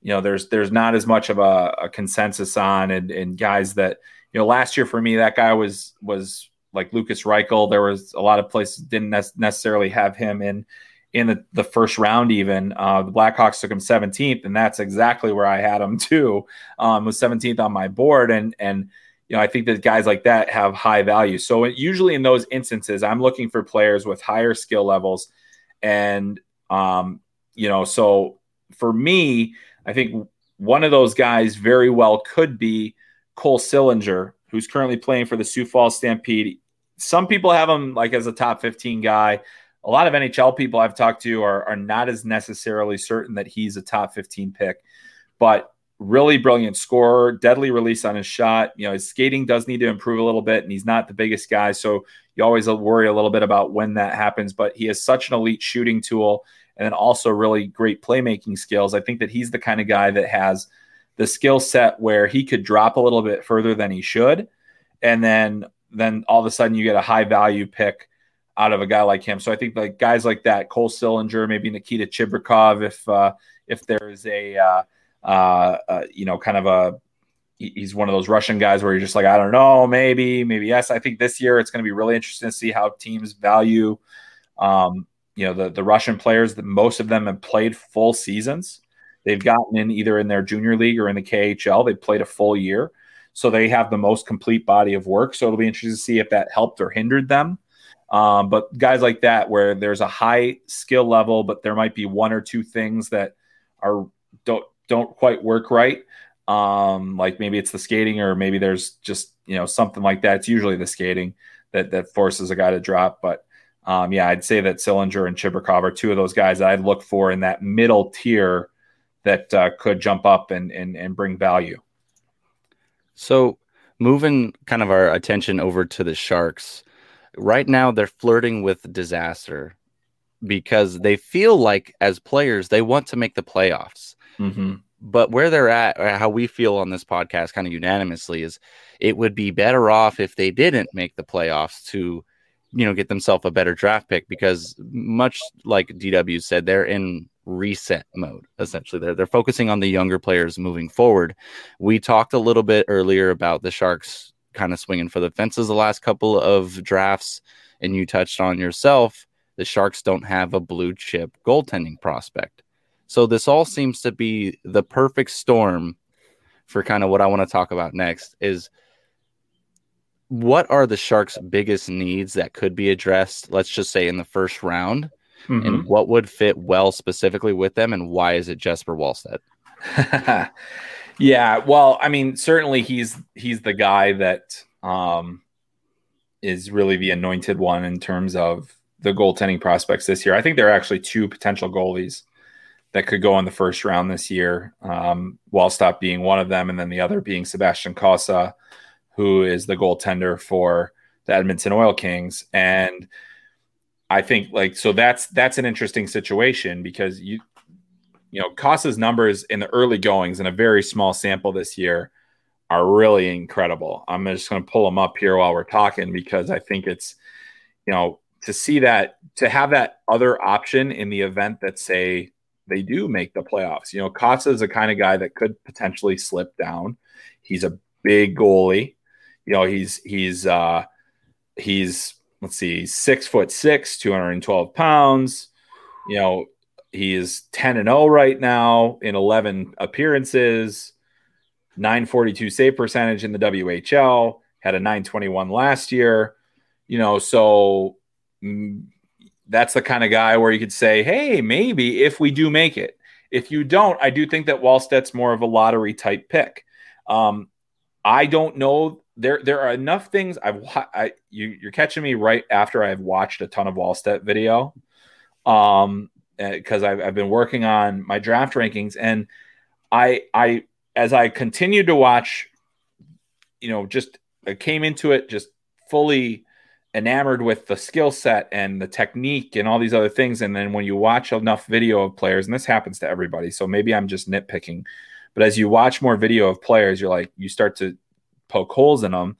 you know there's there's not as much of a, a consensus on and, and guys that you know last year for me that guy was was like Lukas Reichel. There was a lot of places didn't necessarily have him in in the, the first round even uh, the blackhawks took him 17th and that's exactly where i had him too um, was 17th on my board and and you know, I think that guys like that have high value. So usually in those instances, I'm looking for players with higher skill levels, and um, you know, so for me, I think one of those guys very well could be Cole Sillinger, who's currently playing for the Sioux Falls Stampede. Some people have him like as a top 15 guy. A lot of NHL people I've talked to are, are not as necessarily certain that he's a top 15 pick, but really brilliant scorer, deadly release on his shot. You know, his skating does need to improve a little bit, and he's not the biggest guy. So you always worry a little bit about when that happens, but he has such an elite shooting tool and then also really great playmaking skills. I think that he's the kind of guy that has the skill set where he could drop a little bit further than he should. And then then all of a sudden you get a high value pick out of a guy like him. So I think like guys like that, Cole Sillinger, maybe Nikita Chibrikov, if uh, if there's a uh, uh, uh, you know, kind of a he's one of those Russian guys where you're just like, I don't know, maybe, maybe yes. I think this year it's going to be really interesting to see how teams value, um, you know, the the Russian players. That most of them have played full seasons. They've gotten in either in their junior league or in the KHL. They've played a full year, so they have the most complete body of work. So it'll be interesting to see if that helped or hindered them. Um, but guys like that, where there's a high skill level, but there might be one or two things that are don't don't quite work right. Um, like maybe it's the skating, or maybe there's just you know something like that. It's usually the skating that that forces a guy to drop. But um, yeah, I'd say that Sillinger and Chibrikov are two of those guys that I'd look for in that middle tier that uh, could jump up and, and and bring value. So moving kind of our attention over to the Sharks, right now they're flirting with disaster because they feel like as players they want to make the playoffs. Mm-hmm. But where they're at, how we feel on this podcast, kind of unanimously, is it would be better off if they didn't make the playoffs to, you know, get themselves a better draft pick because much like DW said, they're in reset mode essentially they're, they're focusing on the younger players moving forward we talked a little bit earlier about the sharks kind of swinging for the fences the last couple of drafts and you touched on yourself the sharks don't have a blue chip goaltending prospect so this all seems to be the perfect storm for kind of what I want to talk about next is what are the Sharks' biggest needs that could be addressed, let's just say in the first round, mm-hmm. and what would fit well specifically with them, and why is it Jesper Wallstedt? yeah, well, I mean, certainly he's he's the guy that um, is really the anointed one in terms of the goaltending prospects this year. I think there are actually two potential goalies that could go in the first round this year. Um, Wallstedt being one of them, and then the other being Sebastian Cossa, who is the goaltender for the Edmonton Oil Kings. And I think like so that's that's an interesting situation because you you know Cossa's numbers in the early goings in a very small sample this year are really incredible. I'm just going to pull them up here while we're talking because I think it's you know to see that to have that other option in the event that say they do make the playoffs. You know, Cossa is the kind of guy that could potentially slip down. He's a big goalie. You know, he's he's uh he's let's see, six foot six, 212 pounds. You know, he is 10 and 0 right now in 11 appearances, 942 save percentage in the WHL, had a 921 last year. You know, so mm, that's the kind of guy where you could say, hey, maybe if we do make it. If you don't, I do think that Wallstedt's more of a lottery type pick. Um, I don't know. There, there are enough things I've. I, you, you're catching me right after I've watched a ton of Wallstedt video. Um, because uh, I've, I've been working on my draft rankings, and I I as I continued to watch, you know, just I came into it just fully enamored with the skill set and the technique and all these other things. And then when you watch enough video of players, and this happens to everybody, so maybe I'm just nitpicking, but as you watch more video of players, you're like, you start to poke holes in them.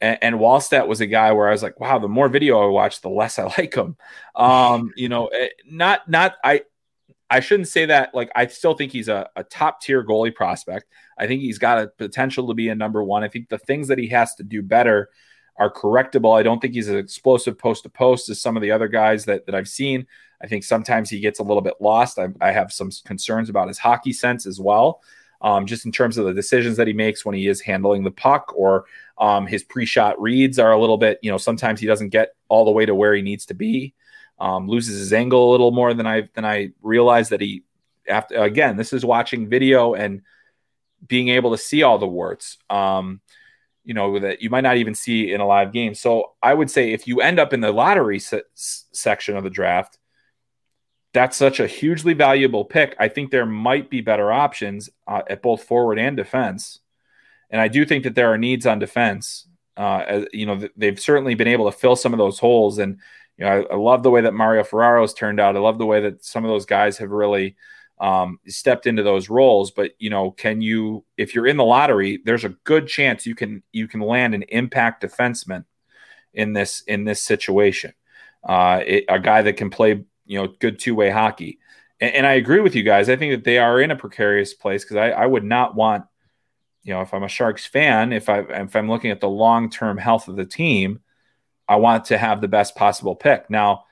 And, and Wallstedt was a guy where I was like, wow, the more video I watch, the less I like him. Um, you know, eh, not, not, I, I shouldn't say that. Like, I still think he's a, a top tier goalie prospect. I think he's got a potential to be a number one. I think the things that he has to do better are correctable. I don't think he's as explosive post to post as some of the other guys that, that I've seen. I think sometimes he gets a little bit lost. I, I have some concerns about his hockey sense as well, um, just in terms of the decisions that he makes when he is handling the puck or um, his pre shot reads are a little bit, you know, sometimes he doesn't get all the way to where he needs to be. Um, loses his angle a little more than I than I realized that he after again this is watching video and being able to see all the warts. Um, you know that you might not even see in a live game. So I would say if you end up in the lottery se- section of the draft, that's such a hugely valuable pick. I think there might be better options uh, at both forward and defense, and I do think that there are needs on defense. Uh, as, you know, they've certainly been able to fill some of those holes, and you know, I, I love the way that Mario Ferraro's turned out. I love the way that some of those guys have really um, stepped into those roles. But you know, can you, if you're in the lottery, there's a good chance you can you can land an impact defenseman in this in this situation. Uh, it, a guy that can play you know good two way hockey. And, and, I agree with you guys. I think that they are in a precarious place because I, I would not want you know if I'm a Sharks fan, if I if I'm looking at the long term health of the team, I want to have the best possible pick. Now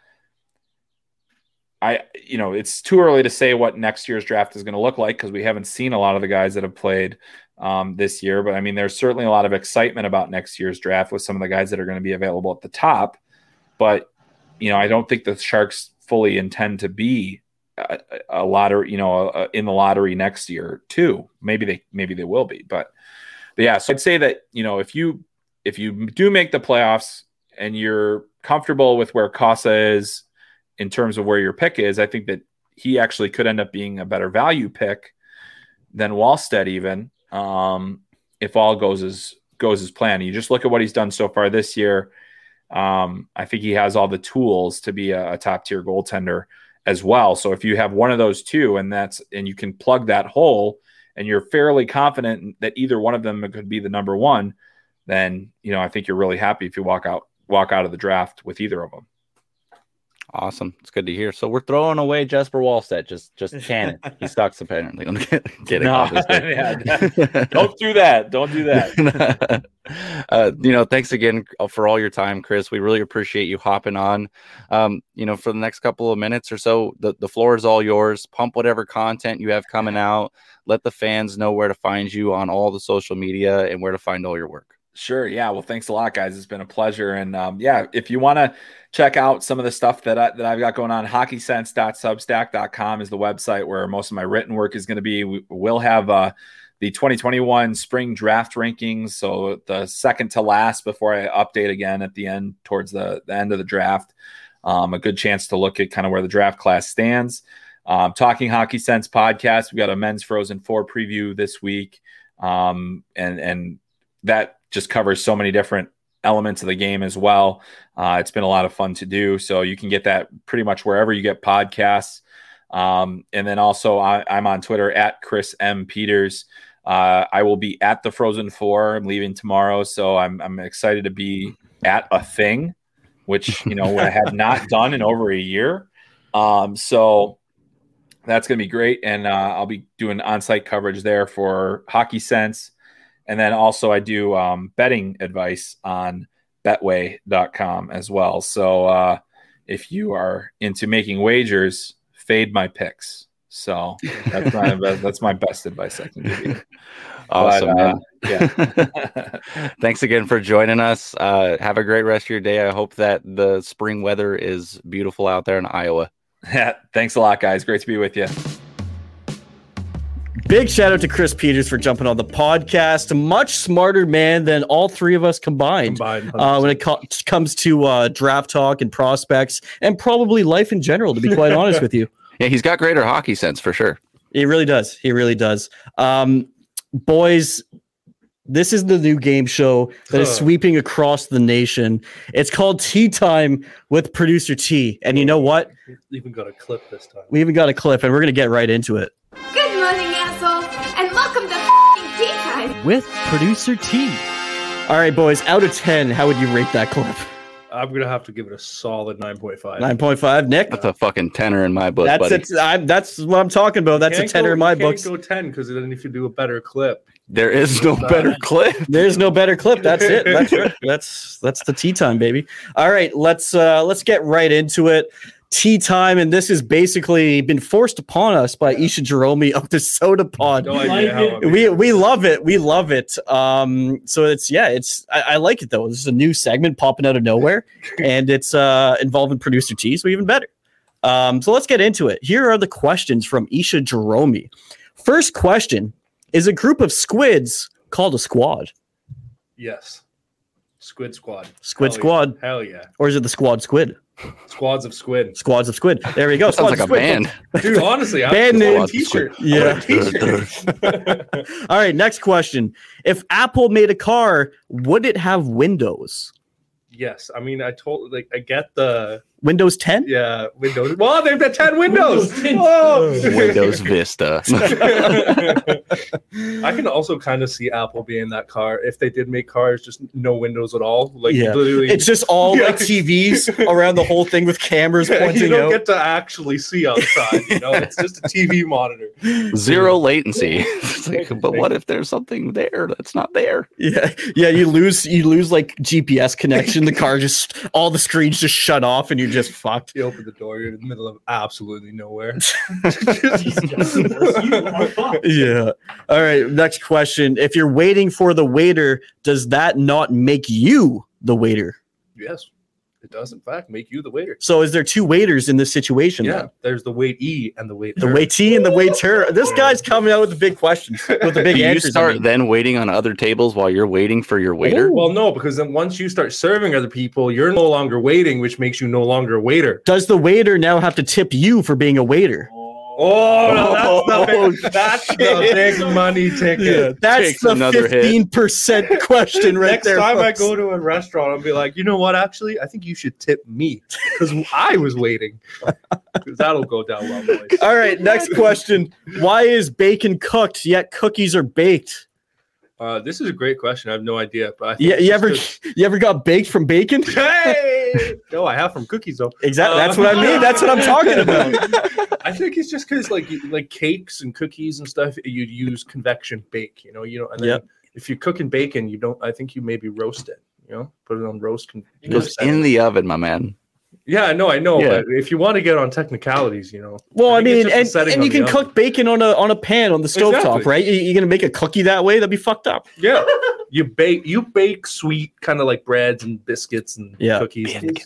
I, you know, it's too early to say what next year's draft is going to look like because we haven't seen a lot of the guys that have played um, this year. But I mean, there's certainly a lot of excitement about next year's draft with some of the guys that are going to be available at the top. But you know, I don't think the Sharks fully intend to be a, a lottery, you know, a, in the lottery next year too. Maybe they, maybe they will be, but, but yeah. So I'd say that you know, if you if you do make the playoffs and you're comfortable with where Cossa is in terms of where your pick is, I think that he actually could end up being a better value pick than Wallstedt even um, if all goes as goes as planned. You just look at what he's done so far this year. Um, I think he has all the tools to be a, a top tier goaltender as well. So if you have one of those two, and that's and you can plug that hole, and you're fairly confident that either one of them could be the number one, then you know I think you're really happy if you walk out walk out of the draft with either of them. Awesome. It's good to hear. So we're throwing away Jesper Wallstedt. Just just canon. he sucks apparently. I'm kidding. No, yeah, don't do that. Don't do that. uh, you know, thanks again for all your time, Chris. We really appreciate you hopping on. Um, you know, for the next couple of minutes or so, the, the floor is all yours. Pump whatever content you have coming out. Let the fans know where to find you on all the social media and where to find all your work. Sure. Yeah. Well, thanks a lot, guys. It's been a pleasure. And um, yeah, if you want to check out some of the stuff that, I, that I've got going on, hockeysense.substack.com is the website where most of my written work is going to be. We will have uh, the 2021 spring draft rankings. So the second to last before I update again at the end, towards the, the end of the draft. Um, a good chance to look at kind of where the draft class stands. Um, Talking Hockey Sense podcast. We got a men's Frozen Four preview this week. Um, and, and, that just covers so many different elements of the game as well. Uh, it's been a lot of fun to do. So you can get that pretty much wherever you get podcasts. Um, and then also, I, am on Twitter at Chris M. Peters. Uh, I will be at the Frozen Four. I'm leaving tomorrow. So I'm, I'm excited to be at a thing, which, you know, I have not done in over a year. Um, so that's going to be great. And uh, I'll be doing on site coverage there for Hockey Sense and then also I do um, betting advice on betway.com as well. So uh, if you are into making wagers, fade my picks. So that's my best, that's my best advice I can give you. Awesome, but, uh, yeah. Thanks again for joining us. Uh, have a great rest of your day. I hope that the spring weather is beautiful out there in Iowa. Yeah, thanks a lot, guys. Great to be with you. Big shout out to Chris Peters for jumping on the podcast. A much smarter man than all three of us combined, combined uh, when it co- comes to uh, draft talk and prospects, and probably life in general. To be quite honest with you. Yeah, he's got greater hockey sense for sure. He really does. He really does. Um, boys, this is the new game show that is sweeping across the nation. It's called Tea Time with Producer T. And you know what? We even got a clip this time. We even got a clip, and we're going to get right into it. Good morning, assholes, and welcome to f***ing tea time. With Producer T. All right, boys, out of 10, how would you rate that clip? I'm gonna have to give it a solid 9.5. 9.5. Nick? That's a fucking tenor in my book, That's buddy. it. I'm, that's what I'm talking about. That's a Can't tenor go- in my you can't books. Go 10 because then if you do a better clip, There is no better clip. There's no better clip. That's it. That's it. That's that's the tea time, baby. All right, let's uh let's get right into it. Tea time, and this has basically been forced upon us by Isha Jerome of the Soda Pod. no We we love it. We love it. Um, so it's yeah, it's I, I like it though. This is a new segment popping out of nowhere, and it's uh involving producer T, so even better. Um, so let's get into it. Here are the questions from Isha Jerome. First question: Is a group of squids called a squad? yes. Squid Squad. Squid Hell Squad. Yeah. Hell yeah. Or is it the squad squid? Squads of squid. Squads of squid. There we go. Sounds like a of squid. band. Dude, honestly, I Band name. t-shirt. Yeah. I want a t-shirt. All right, next question. If Apple made a car, would it have Windows? yes. I mean, I told like I get the Windows 10? yeah Windows. Well, they've got 10 windows. Whoa. Windows Vista. I can also kind of see Apple being that car if they did make cars just no windows at all. Like Yeah. literally, It's just all Yeah. like TVs around the whole thing with cameras you pointing You don't out. get to actually see outside. You know, it's just a TV monitor. Zero latency. Like, but what if there's something there that's not there? yeah, yeah. You lose, you lose like GPS connection. The car just, all the screens just shut off, and you're just fucked. You open the door, you're in the middle of absolutely nowhere. Yeah. All right. Next question. If you're waiting for the waiter, does that not make you the waiter? yes, it does in fact make you the waiter. So is there two waiters in this situation? Yeah, then? there's the wait E and the wait. The waitee and the waiter. This guy's coming out with the big questions, with the big Do you answers. I start mean. then waiting on other tables while you're waiting for your waiter? Well, no, because then once you start serving other people, you're no longer waiting, which makes you no longer a waiter. Does the waiter now have to tip you for being a waiter? Oh, no, that's, Oh, the big, that's the big money ticket. That's Takes the another fifteen percent question right Next there. Next time I go to a restaurant, I'll be like, you know what? Actually, I think you should tip me because I was waiting. Because that'll go down well, boys. All right, next question. Why is bacon cooked yet cookies are baked? Uh, this is a great question. I have no idea, but I think Yeah, you just ever 'cause- you ever got baked from bacon? Hey! No, I have from cookies though. Exactly. Uh, That's what I mean. That's what I'm talking about. I think it's just because like like cakes and cookies and stuff, you'd use convection bake. You know, you know, and then Yep. if you're cooking bacon, you don't. I think you maybe roast it. You know, put it on roast. Con- It goes in the oven, my man. Yeah, I know, I know. Yeah. But if you want to get on technicalities, you know. Well, I, think it's mean, and, and you can oven. cook bacon on a on a pan on the stovetop, Exactly. right? You, you're gonna make a cookie that way? That'd be fucked up. Yeah, you bake you bake sweet kind of like breads and biscuits and Yeah. cookies and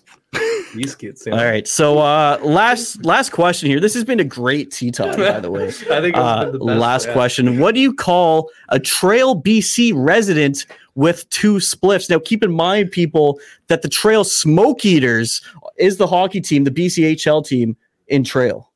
biscuits. you All know. right. So uh last last question here. This has been a great tea time, by the way. I think it's Uh, been the best, last yeah. question. What do you call a Trail BC resident with two spliffs? Now, keep in mind, people, that the Trail Smoke Eaters is the hockey team, the BCHL team in Trail.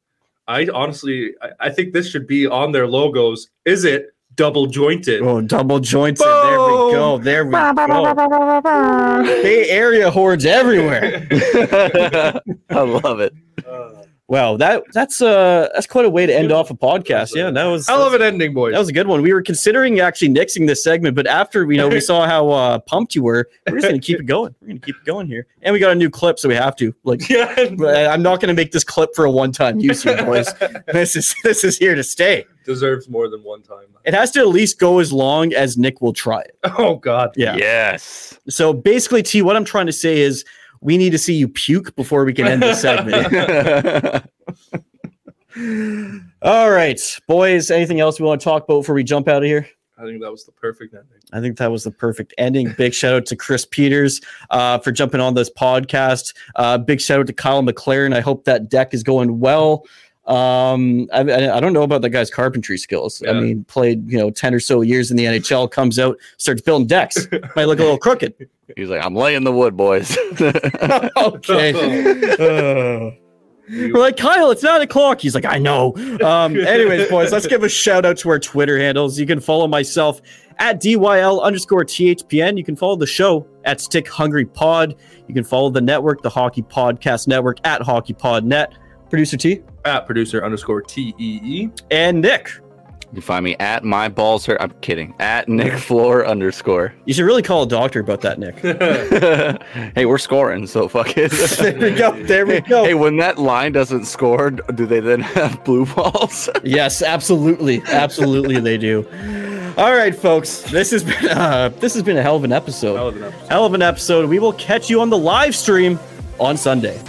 I honestly, I, I think this should be on their logos. Is it double jointed? Oh, double joints. There we go. There we go. Bay Area hordes everywhere. I love it. Uh, Wow, that that's uh that's quite a way to end off a podcast. Yeah, that was I love an ending, boys. That was a good one. We were considering actually nixing this segment, but after you know we saw how uh, pumped you were, we're just gonna keep it going. We're gonna keep it going here, and we got a new clip, so we have to. Like, yeah, I'm not gonna make this clip for a one-time use, here, boys. this is this is here to stay. deserves more than one time. It has to at least go as long as Nick will try it. Oh God. Yeah. Yes. So basically, T, what I'm trying to say is we need to see you puke before we can end this segment. All right, boys. Anything else we want to talk about before we jump out of here? I think that was the perfect ending. I think that was the perfect ending. Big shout out to Chris Peters uh, for jumping on this podcast. Uh, big shout out to Kyle McLaren. I hope that deck is going well. Um, I, I I don't know about that guy's carpentry skills. I mean, played you know ten or so years in the NHL, comes out, starts building decks. Might look a little crooked. He's like, I'm laying the wood, boys. okay. Uh, We're like, Kyle, it's nine o'clock. He's like, I know. Um, anyways, boys, let's give a shout out to our Twitter handles. You can follow myself at DYL underscore THPN. You can follow the show at Stick Hungry Pod. You can follow the network, the Hockey Podcast Network, at Hockey Pod Net. Producer T At producer underscore T E E. and Nick. You find me at my balls hurt. I'm kidding. At Nick Flohr underscore. You should really call a doctor about that, Nick. hey, we're scoring, so fuck it. there we go. There we go. Hey, when that line doesn't score, do they then have blue balls? Yes, absolutely, absolutely, they do. All right, folks, this has been uh, this has been a hell of an episode. Hell of an episode. Hell of an episode. We will catch you on the live stream on Sunday.